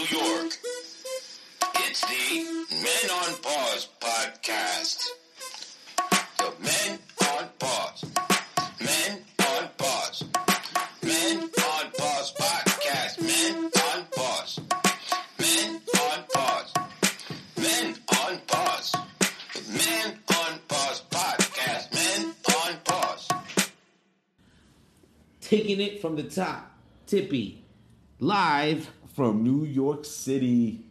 New York. It's the Men on Pause podcast. The Men on Pause. Men on Pause. Men on Pause podcast. Men on Pause. Men on Pause. Men on Pause. Men on Pause podcast. Men on Pause. Taking it from the top, Tippy, live. From New York City.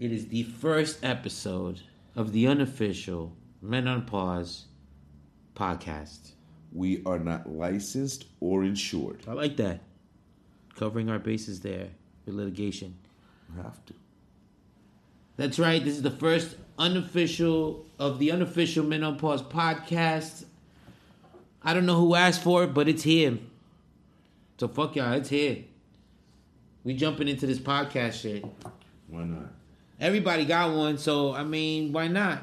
It is the first episode of the unofficial Men on Pause podcast. We are not licensed or insured. I like that. Covering our bases there with litigation. We have to. That's right. This is the first unofficial of the unofficial Men on Pause podcast. I don't know who asked for it, but it's here. So fuck y'all, it's here. We jumping into this podcast shit. Why not? Everybody got one, so I mean, why not?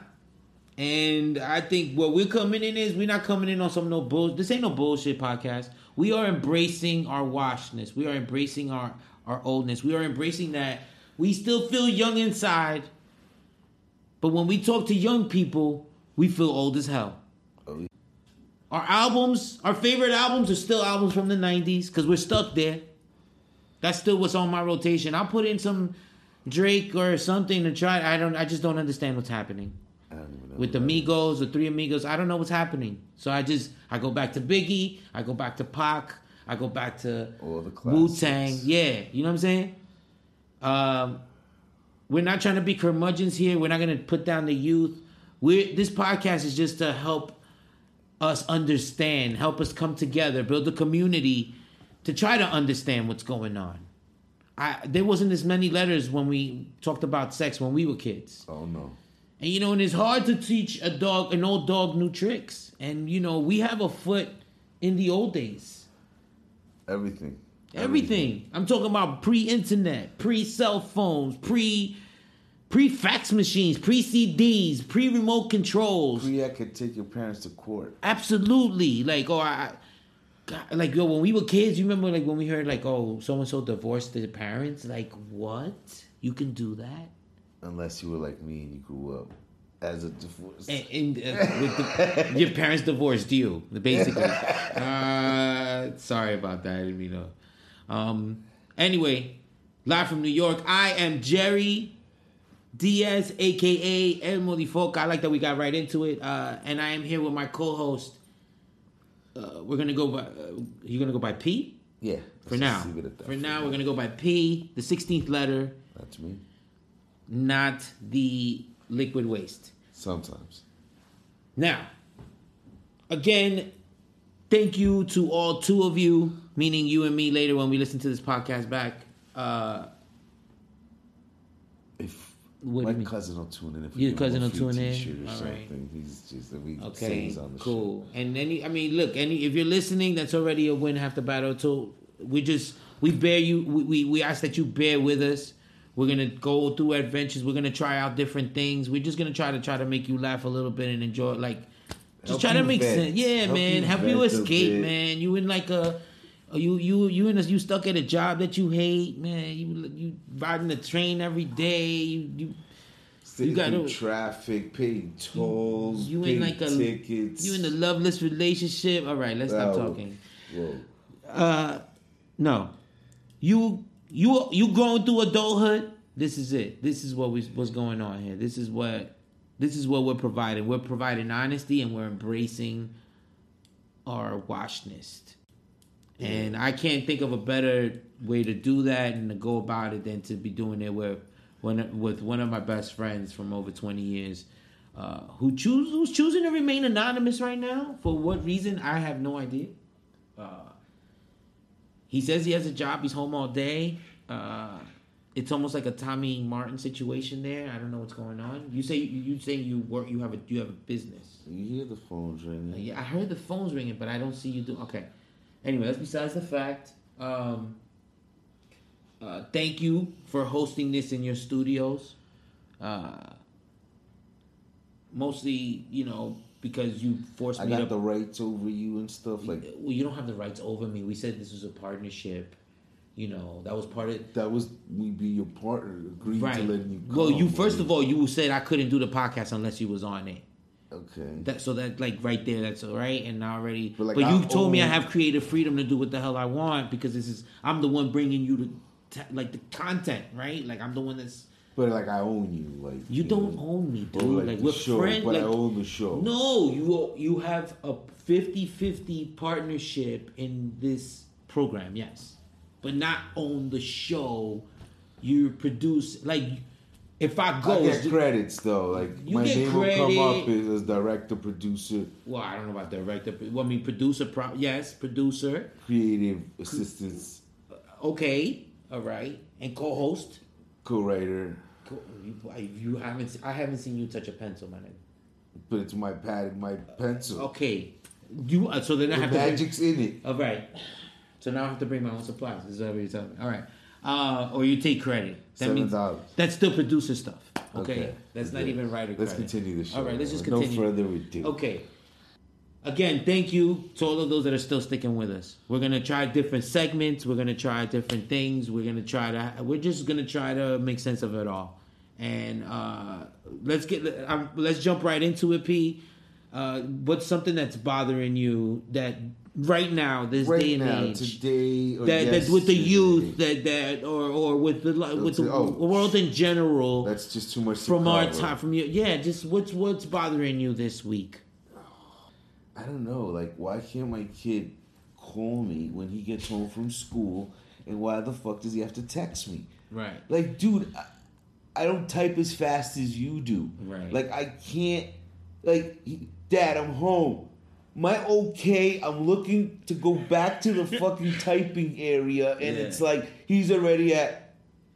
And I think what we're coming in is we're not coming in on some no bull. This ain't no bullshit podcast. We are embracing our washness. We are embracing our our oldness. We are embracing that we still feel young inside, but when we talk to young people, we feel old as hell. Oh. Our albums, our favorite albums, are still albums from the '90s because we're stuck there. That's still what's on my rotation. I'll put in some Drake or something to try. I don't. I just don't understand what's happening I don't even know. with the Migos, the Three Amigos. I don't know what's happening. So I just I go back to Biggie. I go back to Pac. I go back to Wu. Tang. Yeah, you know what I'm saying. Um, we're not trying to be curmudgeons here. We're not gonna put down the youth. We're this podcast is just to help us understand, help us come together, build a community to try to understand what's going on. I there wasn't as many letters when we talked about sex when we were kids. Oh no. And you know, and it's hard to teach a dog, an old dog, new tricks. And you know, we have a foot in the old days. Everything. Everything. I'm talking about pre-internet, pre-cell phones, pre pre-fax machines, pre-CDs, pre-remote controls. Pre, I could take your parents to court. Absolutely. Like, oh, I, God, like yo, when we were kids, you remember like when we heard like, oh, so and so divorced their parents. Like, what? You can do that? Unless you were like me and you grew up as a divorce. and, and uh, with the, your parents divorced you, basically. Uh, sorry about that. I didn't mean to. Um, anyway, live from New York, I am Jerry Diaz, aka El Modifoca. I like that we got right into it, uh, and I am here with my co-host. Uh, we're gonna go by. Uh, you're gonna go by P yeah. for now. just leave it at that For now, we're gonna go by P, the 16th letter, That's me. not the liquid waste. Sometimes. Now, again, thank you to all two of you, meaning you and me later when we listen to this podcast back. Uh, What my cousin will tune in, if Your we give him cousin a will tune in? t-shirt or All right. something, he's just we okay, sings on the cool. And any, I mean, look, any if you're listening, that's already a win half the battle. So we just we bear you. We, we we ask that you bear with us. We're gonna go through adventures. We're gonna try out different things. We're just gonna try to try to make you laugh a little bit and enjoy. Like, just Help try to make vent. sense. Yeah, Help man. you Help you escape, man. You in like a. You you you in a, you stuck at a job that you hate, man. You you riding the train every day. You you You through traffic, paying tolls, you paying in like a tickets. you in a loveless relationship. All right, let's stop Oh. talking. Whoa. Uh, no, you you you going through adulthood. This is it. This is what we what's going on here. This is what this is what we're providing. We're providing honesty and we're embracing our And I can't think of a better way to do that and to go about it than to be doing it with one with one of my best friends from over twenty years, uh, who choose who's choosing to remain anonymous right now. For what reason? I have no idea. Uh, he says he has a job. He's home all day. Uh, it's almost like a Tommy Martin situation there. I don't know what's going on. You say you, you say you work. You have a you have a business. You hear the phones ringing. Yeah, I heard the phone's ringing, but I don't see you do. Okay. Anyway, that's besides the fact. Um, uh, thank you for hosting this in your studios. Uh, mostly, you know, because you forced I me got to. the rights over you and stuff. Like, well, you don't have the rights over me. We said this was a partnership. You know, that was part of That was me be your partner, agreed to right. letting you. well, you first of all, you said I couldn't do the podcast unless you was on it. Okay. That so that like right there, that's all right. And already, but, But, you I told me I have creative freedom to do what the hell I want because this is I'm the one bringing you the t- like the content, right? Like I'm the one that's But like I own you, like you don't know, own me, dude. like, Like, we're show, friends. but Like, I own the show. no, you you have a 50-50 partnership in this program, yes, but not own the show. You produce like if I go, I get credits though. Like You my name will come up credit. as, as director, producer, well, I don't know about director. Well, I mean, producer, pro- yes, producer. creative assistance, Okay, all right, and co-host. co-writer. Co- You, you haven't. I haven't seen you touch a pencil, my nigga. But it's my pad, my pencil. Okay, you. Uh, so then I The have to. bring- magic's in it. All right. So now I have to bring my own supplies. This is what you're telling me. All right. Uh, or you take credit. That Seven means dollars. that's still producer stuff. Okay. Okay. That's not Okay. even writer Let's credit. continue the show. All right. Let's just continue. No further ado. Okay. Again, thank you to all of those that are still sticking with us. We're gonna try different segments. We're gonna try different things. We're gonna try to. We're just gonna try to make sense of it all. And uh, let's get. Um, let's jump right into it, P. Uh, what's something that's bothering you that right now, this day and now, age, today, or that, with the youth, that that or or with the with the Oh. world in general, That's just too much to from our time, from you, yeah, just what's what's bothering you this week? I don't know. Like, why can't my kid call me when he gets home from school? And why the fuck does he have to text me? Right. Like, dude, I, I don't type as fast as you do. Right. Like, I can't. Like, he- Dad, I'm home. My okay, I'm looking to go back to the fucking typing area, and Yeah. it's like he's already at.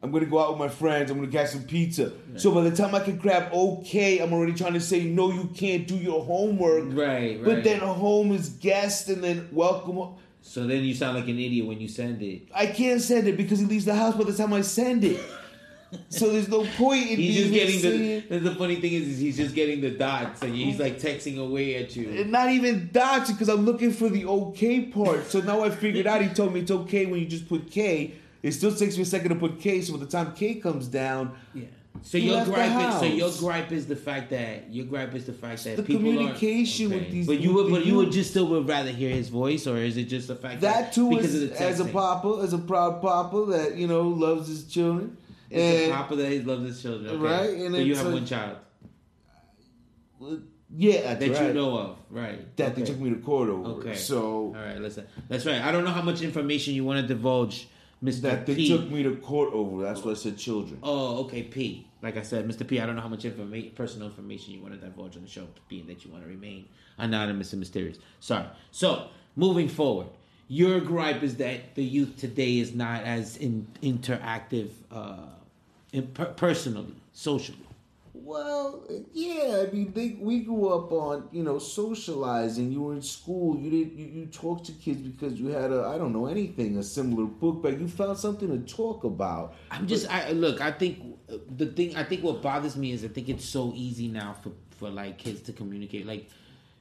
I'm gonna go out with my friends. I'm gonna get some pizza. So by the time I can grab okay, I'm already trying to say no. You can't do your homework. Right, But then home is guest, and then welcome. So then you sound like an idiot when you send it. I can't send it because he leaves the house by the time I send it. so there's no point in He's just getting the. The funny thing is, is he's just getting the dots, and he's like texting away at you. And not even dots, because I'm looking for the okay part. So now I figured out. He told me it's okay when you just put K. It still takes me a second to put K. So by the time K comes down, Yeah. So He your gripe, is, so your gripe is the fact that your gripe is the fact that the people communication are, with these- But you would, but you would just still would rather hear his voice, or is it just the fact that, that too because is of the as a papa, as a proud papa that you know loves his children. It's And- a papa that he loves his children, okay? Right, and so you have one child uh, Yeah, that's that right. you know of, right? that they took me to court over. Okay. So All right, listen. That's right. I don't know how much information you want to divulge, Mr. P. That they P. took me to court over. That's why I said children. Oh, okay, P. Like I said, Mr. P. I don't know how much information, personal information you want to divulge on the show, being that you want to remain anonymous and mysterious. Sorry. So, moving forward, your gripe is that the youth today is not as in, interactive, uh, in, per- personally, socially. Well, yeah. I mean, they, we grew up on you know socializing. You were in school. You did you, you talked to kids because you had a I don't know anything a similar book bag. You found something to talk about. I'm just I look. I think the thing. I think what bothers me is I think it's so easy now for for like kids to communicate. Like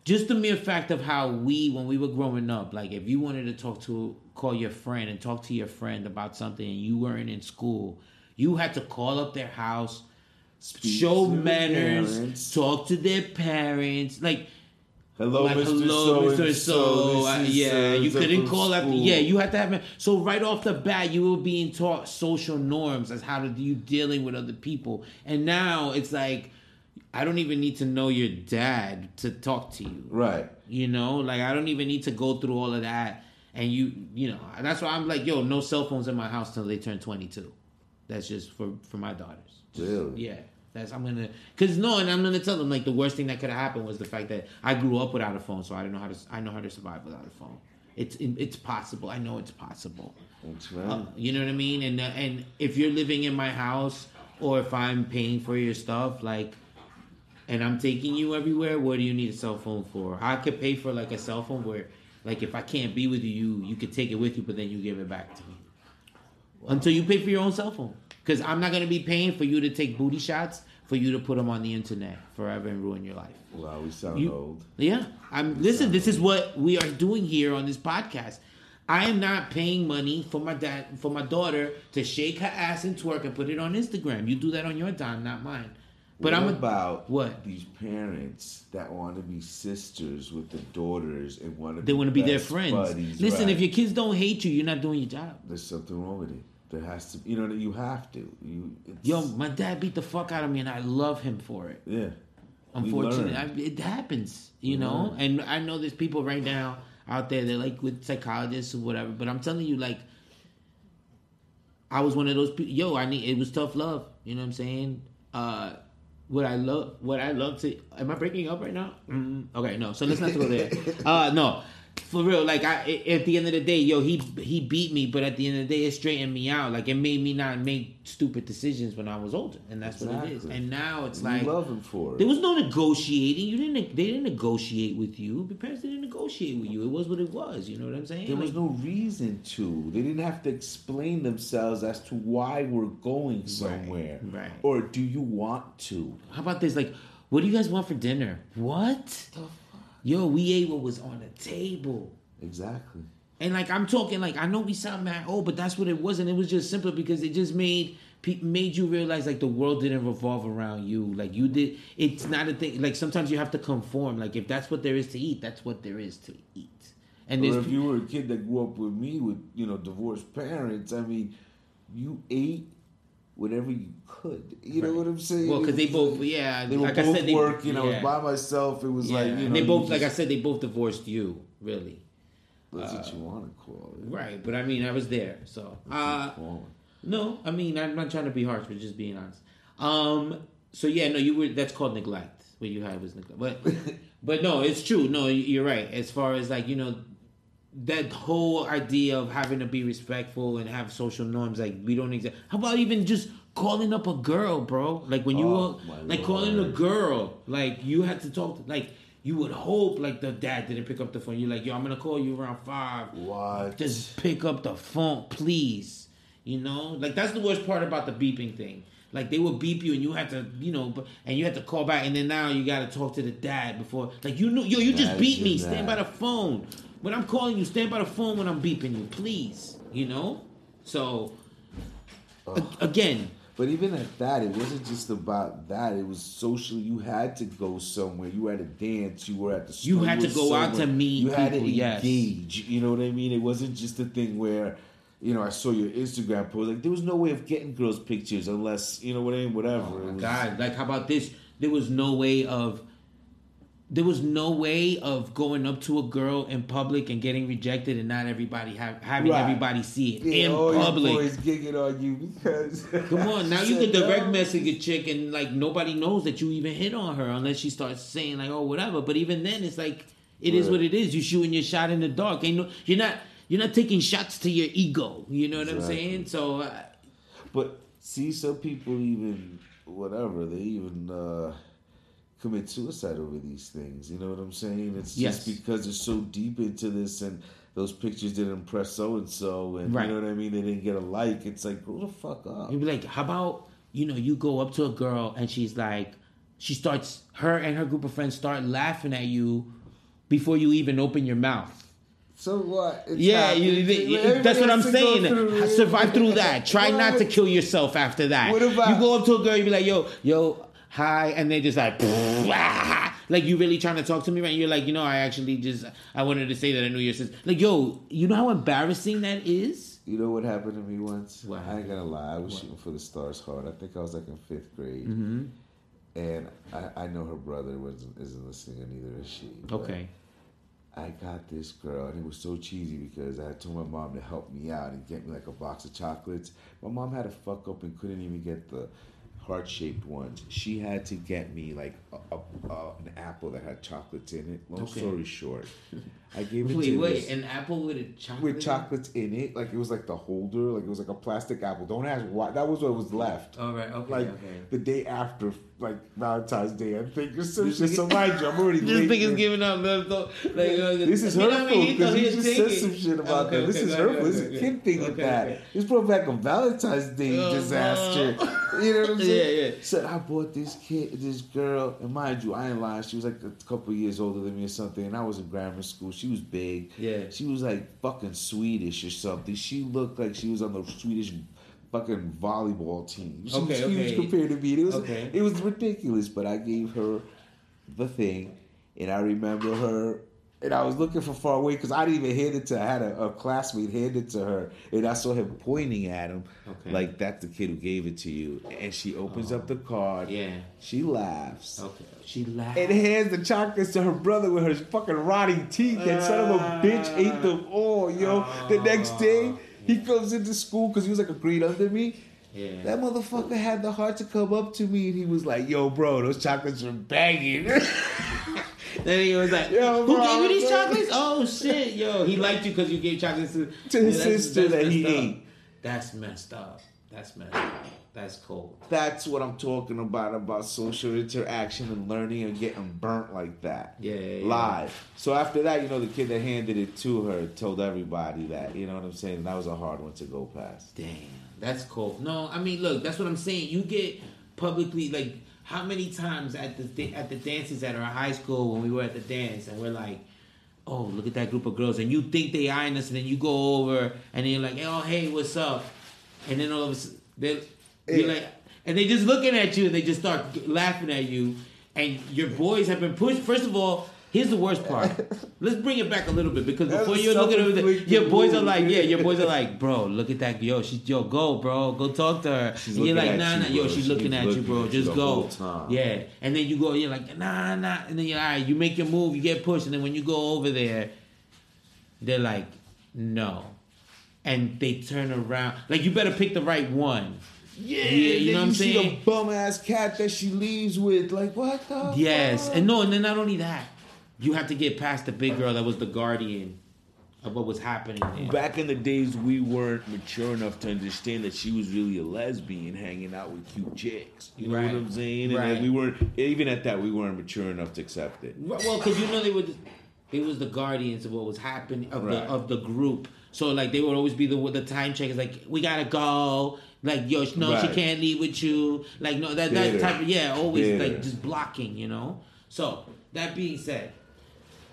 just the mere fact of how we when we were growing up. Like if you wanted to talk to call your friend and talk to your friend about something and you weren't in school, you had to call up their house, show manners, talk to their parents. Like Hello, like, Mr. hello, So Mr. and So. uh, yeah, you couldn't call after. school. Yeah, you had to have. So right off the bat, you were being taught social norms as how to you dealing with other people, and now it's like I don't even need to know your dad to talk to you. right. You know, like I don't even need to go through all of that. And you, you know, that's why I'm like, yo, no cell phones in my house till they turn 22. That's just for for my daughters. Really? Yeah. That's I'm gonna, cause no, and I'm gonna tell them like the worst thing that could have happened was the fact that I grew up without a phone, so I didn't know how to. I know how to survive without a phone. It's it's possible. I know it's possible. That's right. Uh, you know what I mean? And uh, and if you're living in my house or if I'm paying for your stuff, like, and I'm taking you everywhere, what do you need a cell phone for? I could pay for like a cell phone where, like, if I can't be with you, you you could take it with you, but then you give it back to me until you pay for your own cell phone. Because I'm not gonna be paying for you to take booty shots for you to put them on the internet forever and ruin your life. wow, we sound you- old. Yeah, I'm. Listen, this is what we are doing here on this podcast. I am not paying money for my dad for my daughter to shake her ass and twerk and put it on Instagram. You do that on your dime, not mine. But what I'm about what? these parents that want to be sisters with the daughters and want to They want to be their friends. buddies, Listen, right. if your kids don't hate you, you're not doing your job. there's something wrong with it. There has to, you know, that you have to. You, it's, Yo, my dad beat the fuck out of me, and I love him for it. yeah. Unfortunately. I, it happens, you know. learn. And I know there's people right now out there that like with psychologists or whatever. But I'm telling you, like, I was one of those people. Yo, I need. It was tough love. You know what I'm saying? Uh, what I love, what I love to. Am I breaking up right now? mm Okay, no. So let's not go there. uh, no. For real, like I, at the end of the day, yo, he he beat me, but at the end of the day, it straightened me out. Like it made me not make stupid decisions when I was older, and that's what it is. And now it's like You like love him for it. there was no negotiating. You didn't. They didn't negotiate with you. Your parents didn't negotiate with you. It was what it was. You know what I'm saying? There was Like, no reason to. They didn't have to explain themselves as to why we're going somewhere. right. Or do you want to? How about this? Like, what do you guys want for dinner? What? Yo, we ate what was on the table. Exactly. And like I'm talking, like I know we sound mad old, but that's what it was, and it was just simple because it just made made you realize like the world didn't revolve around you. Like you did, it's not a thing. Like sometimes you have to conform. Like if that's what there is to eat, that's what there is to eat. And Or if you were a kid that grew up with me with, you know, divorced parents, I mean, you ate whatever you could. You know what I'm saying? Well, because they both, yeah, They like both I said, they, working. I was yeah. by myself. It was Yeah, like, you know. they you both, like I said, they both divorced you, really. That's what you want to call it. Right, but I mean, I was there, so. Uh, you no, I mean, I'm not trying to be harsh, but just being honest. Um, so yeah, no, you were. That's called neglect. What you had was neglect, but, but no, it's true. No, you're right. As far as like you know, that whole idea of having to be respectful and have social norms, like we don't exist. How about even just calling up a girl, bro? Like when you Oh, were like calling a girl, like you had to talk. To, like you would hope, like the dad didn't pick up the phone. You're like, yo, I'm gonna call you around five. What? Just pick up the phone, please. You know, like that's the worst part about the beeping thing. Like they would beep you, and you had to, you know, and you had to call back, and then now you got to talk to the dad before. Like you know, yo, you just beat me. Stand by the phone when I'm calling you. Stand by the phone when I'm beeping you, please. You know. So a- again, But even at that, it wasn't just about that. It was social. You had to go somewhere. You had to dance. You were at the store. You had to go out to meet You had people, to yes. engage. You know what I mean? It wasn't just a thing where, you know, I saw your Instagram post. Like there was no way of getting girls' pictures unless you know what I mean. Whatever. Oh my was- God! Like, how about this? There was no way of. There was no way of going up to a girl in public and getting rejected, and not everybody have having Right. everybody see it Yeah, in all your public. boys gigging on you because. Come on, now you can direct no. message a chick, and like nobody knows that you even hit on her unless she starts saying like, "Oh, whatever." But even then, it's like it is Right. what it is. You're shooting your shot in the dark. Ain't no, you're not you're not taking shots to your ego. You know what Exactly. I'm saying? So. Uh, But see, some people even whatever they even uh, commit suicide over these things. You know what I'm saying? It's Yes. just because they're so deep into this, and those pictures didn't impress so and so, and you know what I mean. They didn't get a like. It's like grow the fuck up. You'd be like, how about, you know, you go up to a girl and she's like, she starts, her and her group of friends start laughing at you before you even open your mouth. So what? It's Yeah, you, you- that's what I'm has to go saying. through. Survive through that. Try What? not to kill yourself after that. What about- you go up to a girl, you be like, yo, yo, hi, and they just like, like you really trying to talk to me, right? And you're like, you know, I actually just, I wanted to say that I knew your sister. Like, yo, you know how embarrassing that is? You know what happened to me once? What I ain't gonna lie. I was shooting for the stars hard. I think I was like in fifth grade, Mm-hmm. and I, I know her brother wasn't isn't listening, and neither is she. Okay. I got this girl, and it was so cheesy because I told my mom to help me out and get me like a box of chocolates. My mom had to fuck up and couldn't even get the heart shaped ones. She had to get me like a, a, a, an apple that had chocolates in it. Long Okay. story short, I gave it Wait, to wait, this- an apple with a chocolate? with chocolates in it. Like it was like the holder, like it was like a plastic apple. Don't ask why. That was what was left. All right, okay, like okay. the day after, like Valentine's Day, I think some This shit. So mind you, I'm already This late. nigga's giving up. man. Like, uh, This is hurtful because he just said some shit about Okay, that. This is hurtful. It's okay, a kid thing with okay, that. okay. This brought back a Valentine's Day Oh, disaster. no. You know what I'm saying? Yeah, yeah. Said I bought this kid, this girl, and mind you, I ain't lying. She was like a couple years older than me or something, and I was in grammar school. She was big. Yeah. She was like fucking Swedish or something. She looked like she was on the Swedish fucking volleyball team. She Okay, was huge okay. compared to me. It was Okay. it was ridiculous, but I gave her the thing, and I remember her. And I was looking for far away because I didn't even hand it to. I had a, a classmate hand it to her, and I saw him pointing at him, Okay. like that's the kid who gave it to you. And she opens up oh. the card. Yeah. She laughs. Okay. She laughs And hands the chocolates to her brother with her fucking rotting teeth. That son of a bitch ate them ah. all, yo. the next oh. day, he comes into school because he was like a grade under me. Yeah. That motherfucker had the heart to come up to me and he was like, yo, bro, those chocolates are banging. Then he was like, Yo, "Who bro, gave you these bro." chocolates?" Oh shit, yo, he liked you because you gave chocolates to, To his Yeah, sister that's that he up. ate. That's messed up. That's messed up. That's cold. That's what I'm talking about, about social interaction and learning and getting burnt like that. Yeah, yeah, yeah. Live. So after that, you know, the kid that handed it to her told everybody that, you know what I'm saying? And that was a hard one to go past. Damn, that's cold. No, I mean, look, that's what I'm saying. You get publicly like how many times at the at the dances at our high school when we were at the dance and we're like, oh, look at that group of girls, and you think they eyeing us, and then you go over and then you're like, oh, hey, what's up? And then all of a sudden, they you're like, and they just looking at you and they just start laughing at you, and your boys have been pushed. First of all. Here's the worst part. Let's bring it back a little bit because before you're looking there, your boys are like, dude. yeah, your boys are like, bro, look at that, yo, she's yo, go, bro, go talk to her. She's And you're like, at nah, you, nah, yo, she's She's looking at you, bro, at just go. Yeah, and then you go, you're like, nah, nah, and then you're all right, you make your move, you get pushed, and then when you go over there, they're like, no, and they turn around, like you better pick the right one. Yeah, you know what I'm see saying? the bum ass cat that she leaves with. Like, what the Yes, fuck? and no, and then not only that, you have to get past the big girl that was the guardian of what was happening there. Back in the days, we weren't mature enough to understand that she was really a lesbian hanging out with cute chicks. You know Right. what I'm saying? And Right. we weren't even at that. We weren't mature enough to accept it. Well, because you know they were, they was the guardians of what was happening of the of the group. So like they would always be the the time checkers. Like we gotta go. Like yo, no, she can't leave with you. Like no, that that type of yeah, always Bitter. like just blocking. You know. So that being said,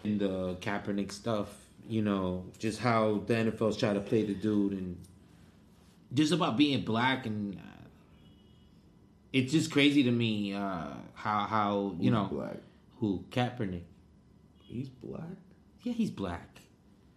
in the Kaepernick stuff, you know, just how the NFL's trying to play the dude and just about being black and. Uh, it's just crazy to me uh, how how you Who's know black? who Kaepernick. He's black. Yeah, he's black.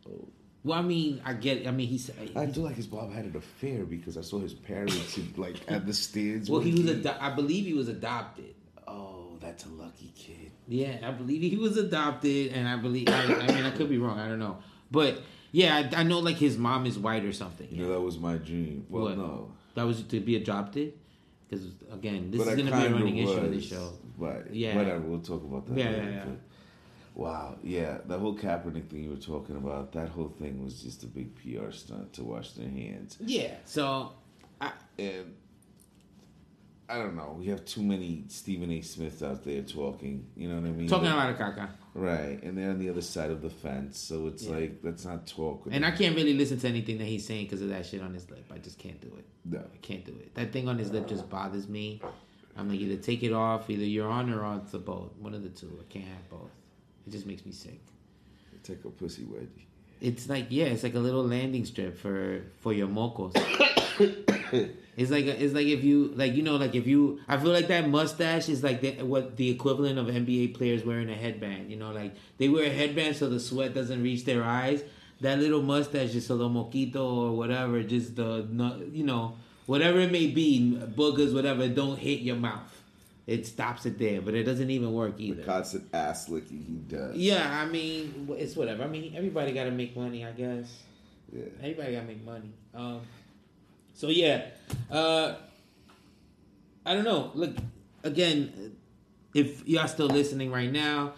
Oh. Well, I mean, I get. I mean, he's. I feel like his mom had an affair because I saw his parents like at the stands. well, he was. I believe he was adopted. Oh, that's a lucky kid. Yeah, I believe he was adopted, and I believe. I, I mean, I could be wrong. I don't know, but yeah, I, I know like his mom is white or something. You know, that was my dream. Well, What? no. That was to be adopted, because again, this but is going to be a kinda running issue of the show. But Yeah. whatever. We'll talk about that. Yeah, later, yeah, yeah. but- Wow, yeah, the whole Kaepernick thing you were talking about, that whole thing was just a big PR stunt to wash their hands. Yeah. So, I, And I don't know, we have too many Stephen A. Smiths out there talking, you know what I mean? talking Like- about a caca, Right, and they're on the other side of the fence, so it's Yeah. like, let's not talk. And I can't really listen to anything that he's saying because of that shit on his lip. I just can't do it. No. I can't do it. That thing on his lip just bothers me. I'm like, either take it off, either you're on or on the boat. One of the two. I can't have both. It just makes me sick. Take a pussy wedgie. It's like yeah, it's like a little landing strip for for your mocos. it's like it's like if you like you know like if you I feel like that mustache is like the, what the equivalent of NBA players wearing a headband. You know, like they wear a headband so the sweat doesn't reach their eyes. That little mustache, just a little moquito or whatever, just the you know whatever it may be, boogers, whatever, don't hit your mouth. It stops it there, but it doesn't even work either. The constant ass licking he does. Yeah, I mean, it's whatever. I mean, everybody got to make money, I guess. Yeah. Everybody got to make money. Um, so yeah, uh, I don't know. Look, again, if y'all still listening right now,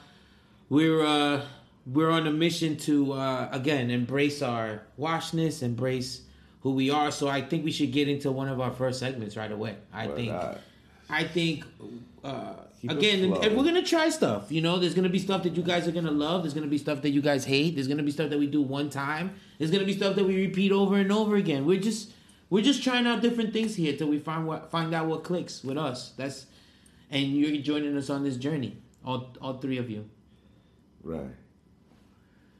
we're uh, we're on a mission to uh, again embrace our washness, embrace who we are. So I think we should get into one of our first segments right away. I Why think. not? I think uh, again, and, and we're gonna try stuff. You know, there's gonna be stuff that you guys are gonna love. There's gonna be stuff that you guys hate. There's gonna be stuff that we do one time. There's gonna be stuff that we repeat over and over again. We're just We're just trying out different things here till we find what find out what clicks with us. That's and you're joining us on this journey. All all three of you. Right.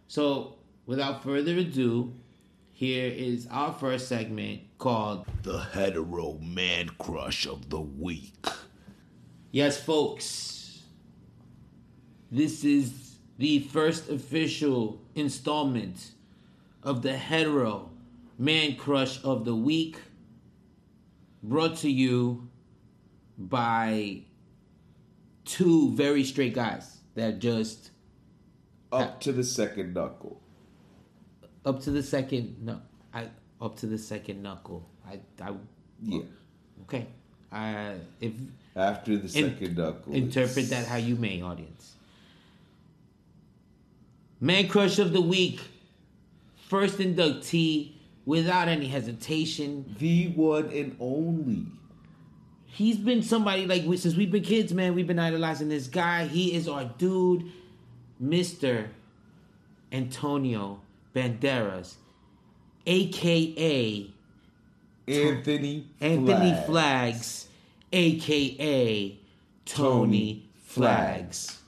So without further ado, here is our first segment called The hetero man crush of the week. Yes, folks. This is the first official installment of the hetero man crush of the week brought to you by two very straight guys that just Up to the second knuckle. up to the second no I up to the second knuckle. I I Yeah. okay. I if After the In- second knuckle. Interpret it's- that how you may, audience. Man crush of the week. First inductee without any hesitation. The one and only. He's been somebody like we, since we've been kids, man. We've been idolizing this guy. He is our dude, Mister Antonio Banderas, aka Anthony Anthony Flags. Flags, aka Tony Flags.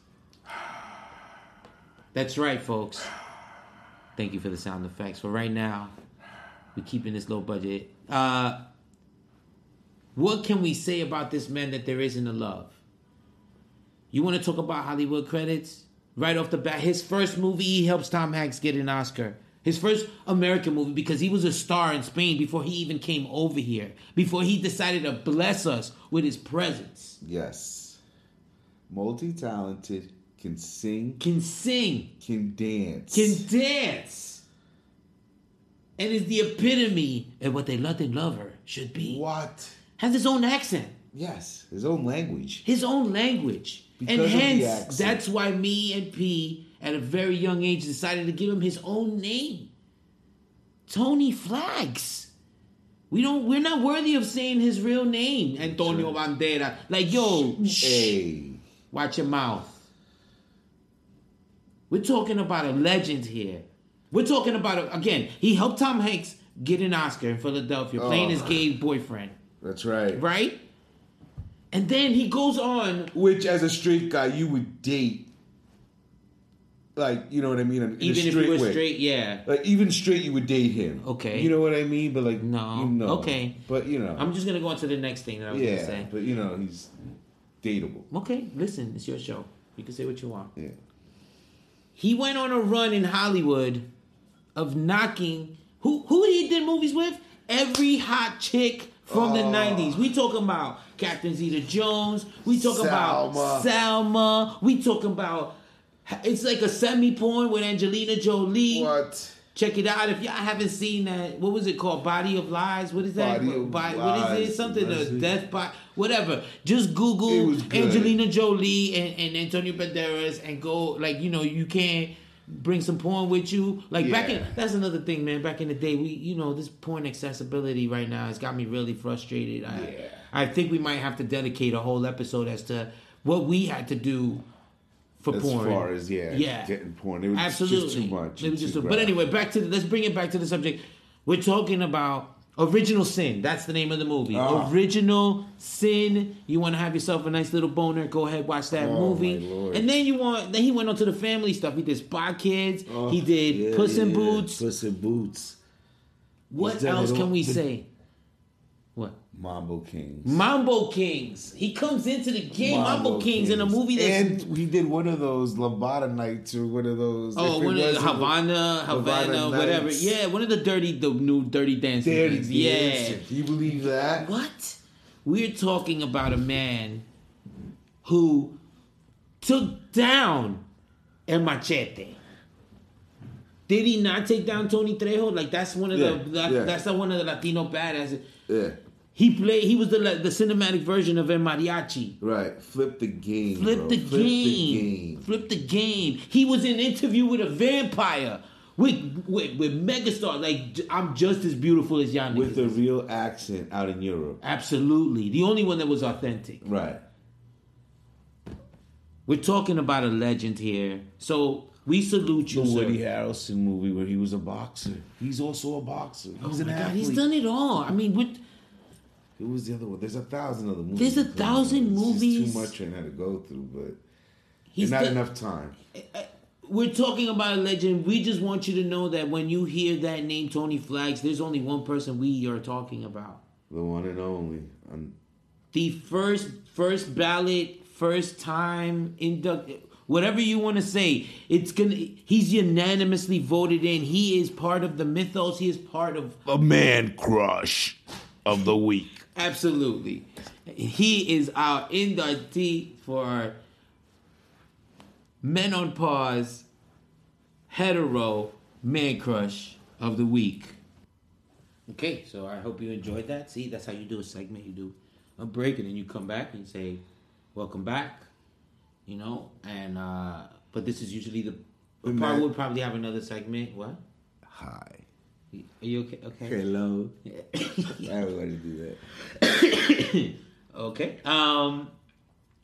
That's right, folks. Thank you for the sound effects. For right now, we're keeping this low budget. Uh, what can we say about this man that there isn't a love? You want to talk about Hollywood credits? Right off the bat, his first movie, he helps Tom Hanks get an Oscar. His first American movie because he was a star in Spain before he even came over here, before he decided to bless us with his presence. Yes. Multi talented, can sing, Can sing, can dance. can dance, and is the epitome of what a Latin lover should be. What? Has his own accent. Yes. His own language. his own language. Because and hence, that's why me and P, at a very young age, decided to give him his own name. Tony Flags. We don't we're not worthy of saying his real name, Antonio Bandera. Like, yo, shh, Hey. watch your mouth. We're talking about a legend here. We're talking about again, he helped Tom Hanks get an Oscar in Philadelphia, oh, playing Oh. his gay boyfriend, That's right. right? And then he goes on Which, as a straight guy, you would date. Like, you know what I mean? In even if you were way. straight, yeah. Like, even straight, you would date him. Okay. You know what I mean? But, like, No. You know. Okay. But, you know. I'm just gonna go on to the next thing that I was gonna say. But, you know, he's dateable. Okay, listen, it's your show. You can say what you want. Yeah. He went on a run in Hollywood of knocking who who he did movies with? Every hot chick from the Oh. '90s. We talking about Catherine Zeta Jones. We talking about Salma. We talking about. It's like a semi porn with Angelina Jolie. What? Check it out if y'all haven't seen that. What was it called? Body of Lies. What is that? Body of Body- What is it? Something a death by whatever. Just Google. Angelina Jolie and, and Antonio Banderas and go like you know you can't bring some porn with you. Like back in that's another thing, man. Back in the day, we you know this porn accessibility right now has got me really frustrated. I Yeah. I think we might have to dedicate a whole episode as to what we had to do for As porn. far as, yeah, yeah, getting porn. It was absolutely just too much. It was just too- but anyway, back to the, let's bring it back to the subject. We're talking about Original Sin. That's the name of the movie. Ah. Original Sin. You want to have yourself a nice little boner? Go ahead, watch that Oh, movie. And then you want. Then he went on to the family stuff. He did Spy Kids. Oh, he did yeah, Puss in yeah, Boots. Puss in Boots. what else can we The- say? What? Mambo Kings. Mambo Kings. He comes into the game. Mambo, Kings, in a movie that's and we did one of those Lambada nights or one of those. Oh, one of the Havana, Havana, Havana whatever. Yeah, one of the dirty, the new dirty dancing Dirty things. Yeah. Do you believe that? What? We're talking about a man who took down El Machete. Did he not take down Tony Trejo? Like that's one of Yeah, the that, yeah. that's one of the Latino badass. Yeah, He played. He was the the cinematic version of El Mariachi. right. Flip the game. Flip, bro. the, Flip game. the game. Flip the game. He was in an interview with a vampire. With, with with megastar, like I'm just as beautiful as y'all With a real accent out in Europe. Absolutely, the only one that was authentic. Right. We're talking about a legend here. So We salute The you, sir. Woody Harrelson movie where he was a boxer. He's also a boxer. Oh He's my an God, athlete. he's done it all. I mean, what? Who was the other one? There's a thousand other movies. There's a It's just thousand movies. too much right now to go through, but He's not done- enough time. We're talking about a legend. We just want you to know that when you hear that name, Tony Flags, there's only one person we are talking about. The one and only. Um, The first, first ballot, first time induct, whatever you want to say. It's gonna. He's unanimously voted in. He is part of the mythos. He is part of a man crush of the week. Absolutely. He is our inductee for Men on Pause Hetero Man Crush of the Week. Okay, so I hope you enjoyed that. See, that's how you do a segment. You do a break and then you come back and you say, Welcome back. You know, and uh but this is usually the we And probably that- would probably have another segment. What? hi. Are you okay? Okay. Hello. I would like to do that. okay. Um,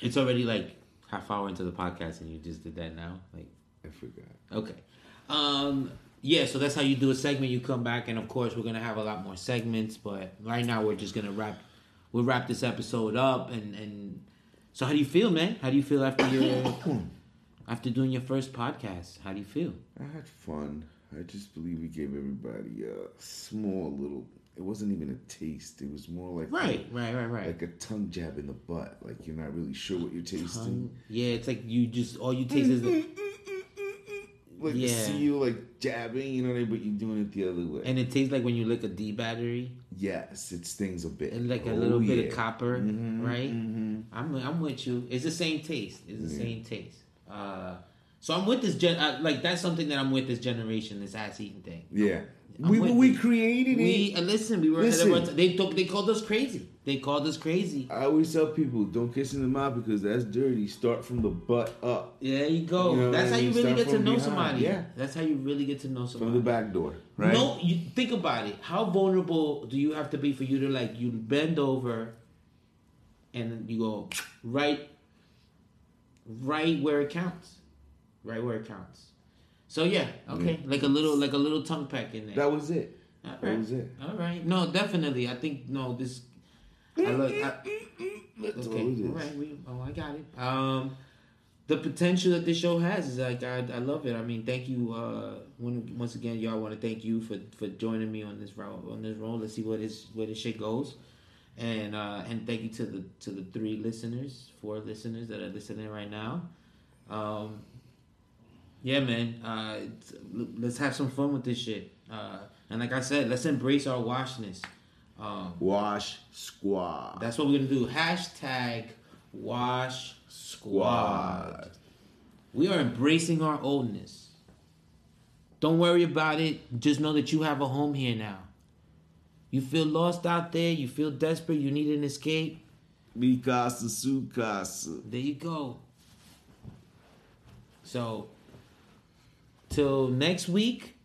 it's already like half hour into the podcast, and you just did that now. Like, I forgot. okay. Um, yeah. So that's how you do a segment. You come back, and of course, we're gonna have a lot more segments. But right now, we're just gonna wrap. We'll wrap this episode up, and and. So how do you feel, man? How do you feel after your after doing your first podcast? How do you feel? I had fun. I just believe we gave everybody a small little. It wasn't even a taste. It was more like Right, right, right, right. like a tongue jab in the butt. Like you're not really sure what you're tasting. yeah, it's like you just all you taste is the, Like Yeah. see you like jabbing, you know what I mean? But you're doing it the other way. and it tastes like when you lick a D battery. yes, it stings a bit. and like a Oh, little bit of copper, Mhm, right? mhm. I'm I'm with you. It's the same taste. It's the Yeah. same taste. Uh, so I'm with this gen. Uh, like that's something that I'm with this generation. This ass eating thing. Yeah, I'm we we created We it. listen. We were Listen. they took they called us crazy. They called us crazy. I always tell people don't kiss in the mouth because that's dirty. Start from the butt up, There you go. You know that's how I you really Start get to know behind. somebody. Yeah. That's how you really get to know somebody. from the back door, right? No, you think about it. How vulnerable do you have to be for you to like you bend over and you go right right where it counts. Right where it counts. So yeah, okay. Like a little like a little tongue pack in there. That was it. All That was it. All right. No, definitely. I think no this I look I, okay. all it is. All right. We, oh, I got it. Um, the potential that this show has is like I, I love it. I mean, thank you. Uh, when, once again, y'all want to thank you for, for joining me on this route on this roll. Let's see where this where this shit goes, and uh, and thank you to the to the three listeners, four listeners that are listening right now. Um, yeah, man. Uh, let's have some fun with this shit. Uh, and like I said, let's embrace our washness. Um, Wash squad. that's what we're gonna do. Hashtag wash squad. We are embracing our oldness. Don't worry about it. Just know that you have a home here now. You feel lost out there, you feel desperate, you need an escape. Mikasa Sukasa. There you go. So, till next week,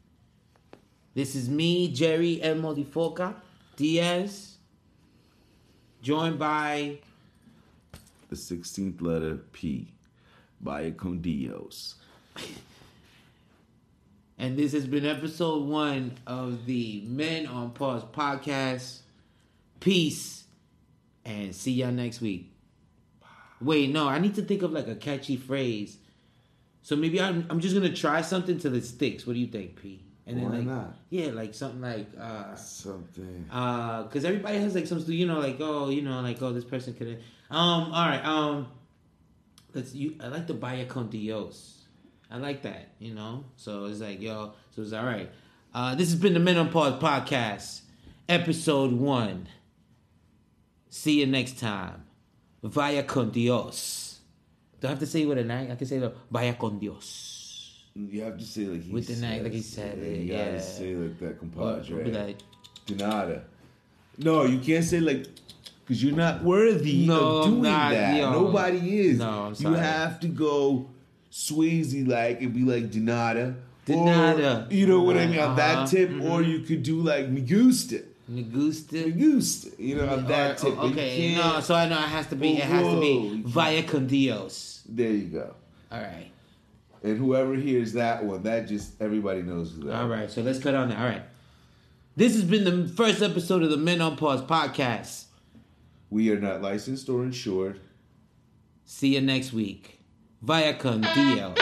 this is me, Jerry El Modifoca Diaz, joined by The 16th letter P. By Condios. And this has been episode one of the Men on Pause podcast. Peace and see y'all next week. Wait, no, I need to think of like a catchy phrase. So maybe I'm, I'm just gonna try something till it sticks. What do you think, P? And Why like, not? Yeah, like something like uh Something. uh because everybody has like some you know like oh you know like oh this person could um all right um let's you I like the Vaya con Dios I like that you know so it's like yo so it's all right uh this has been the Men Pause podcast episode one see you next time Vaya con Dios do I have to say it with an I I can say Vaya con Dios You have to say like he With the name, like he said Yeah, it, You gotta yeah. say like that compadre. or be like Denada. No, you can't say like because you're not worthy No, of doing not, that. yo. Nobody is. No, I'm You have to go Swayze like and be like Denada. Denada. Or, you know what I mean? On Uh-huh, that tip, mhm. or you could do like Me Gusta. Me gusta Me Gusta. You know, on that Or- tip. okay, no, so I know it has to be. It has to be via con Dios. There you go. All right. And whoever hears that one, that just everybody knows who that. All right, so let's cut on that. All right. This has been the first episode of the Men on Pause podcast. We are not licensed or insured. See you next week. Via con DL.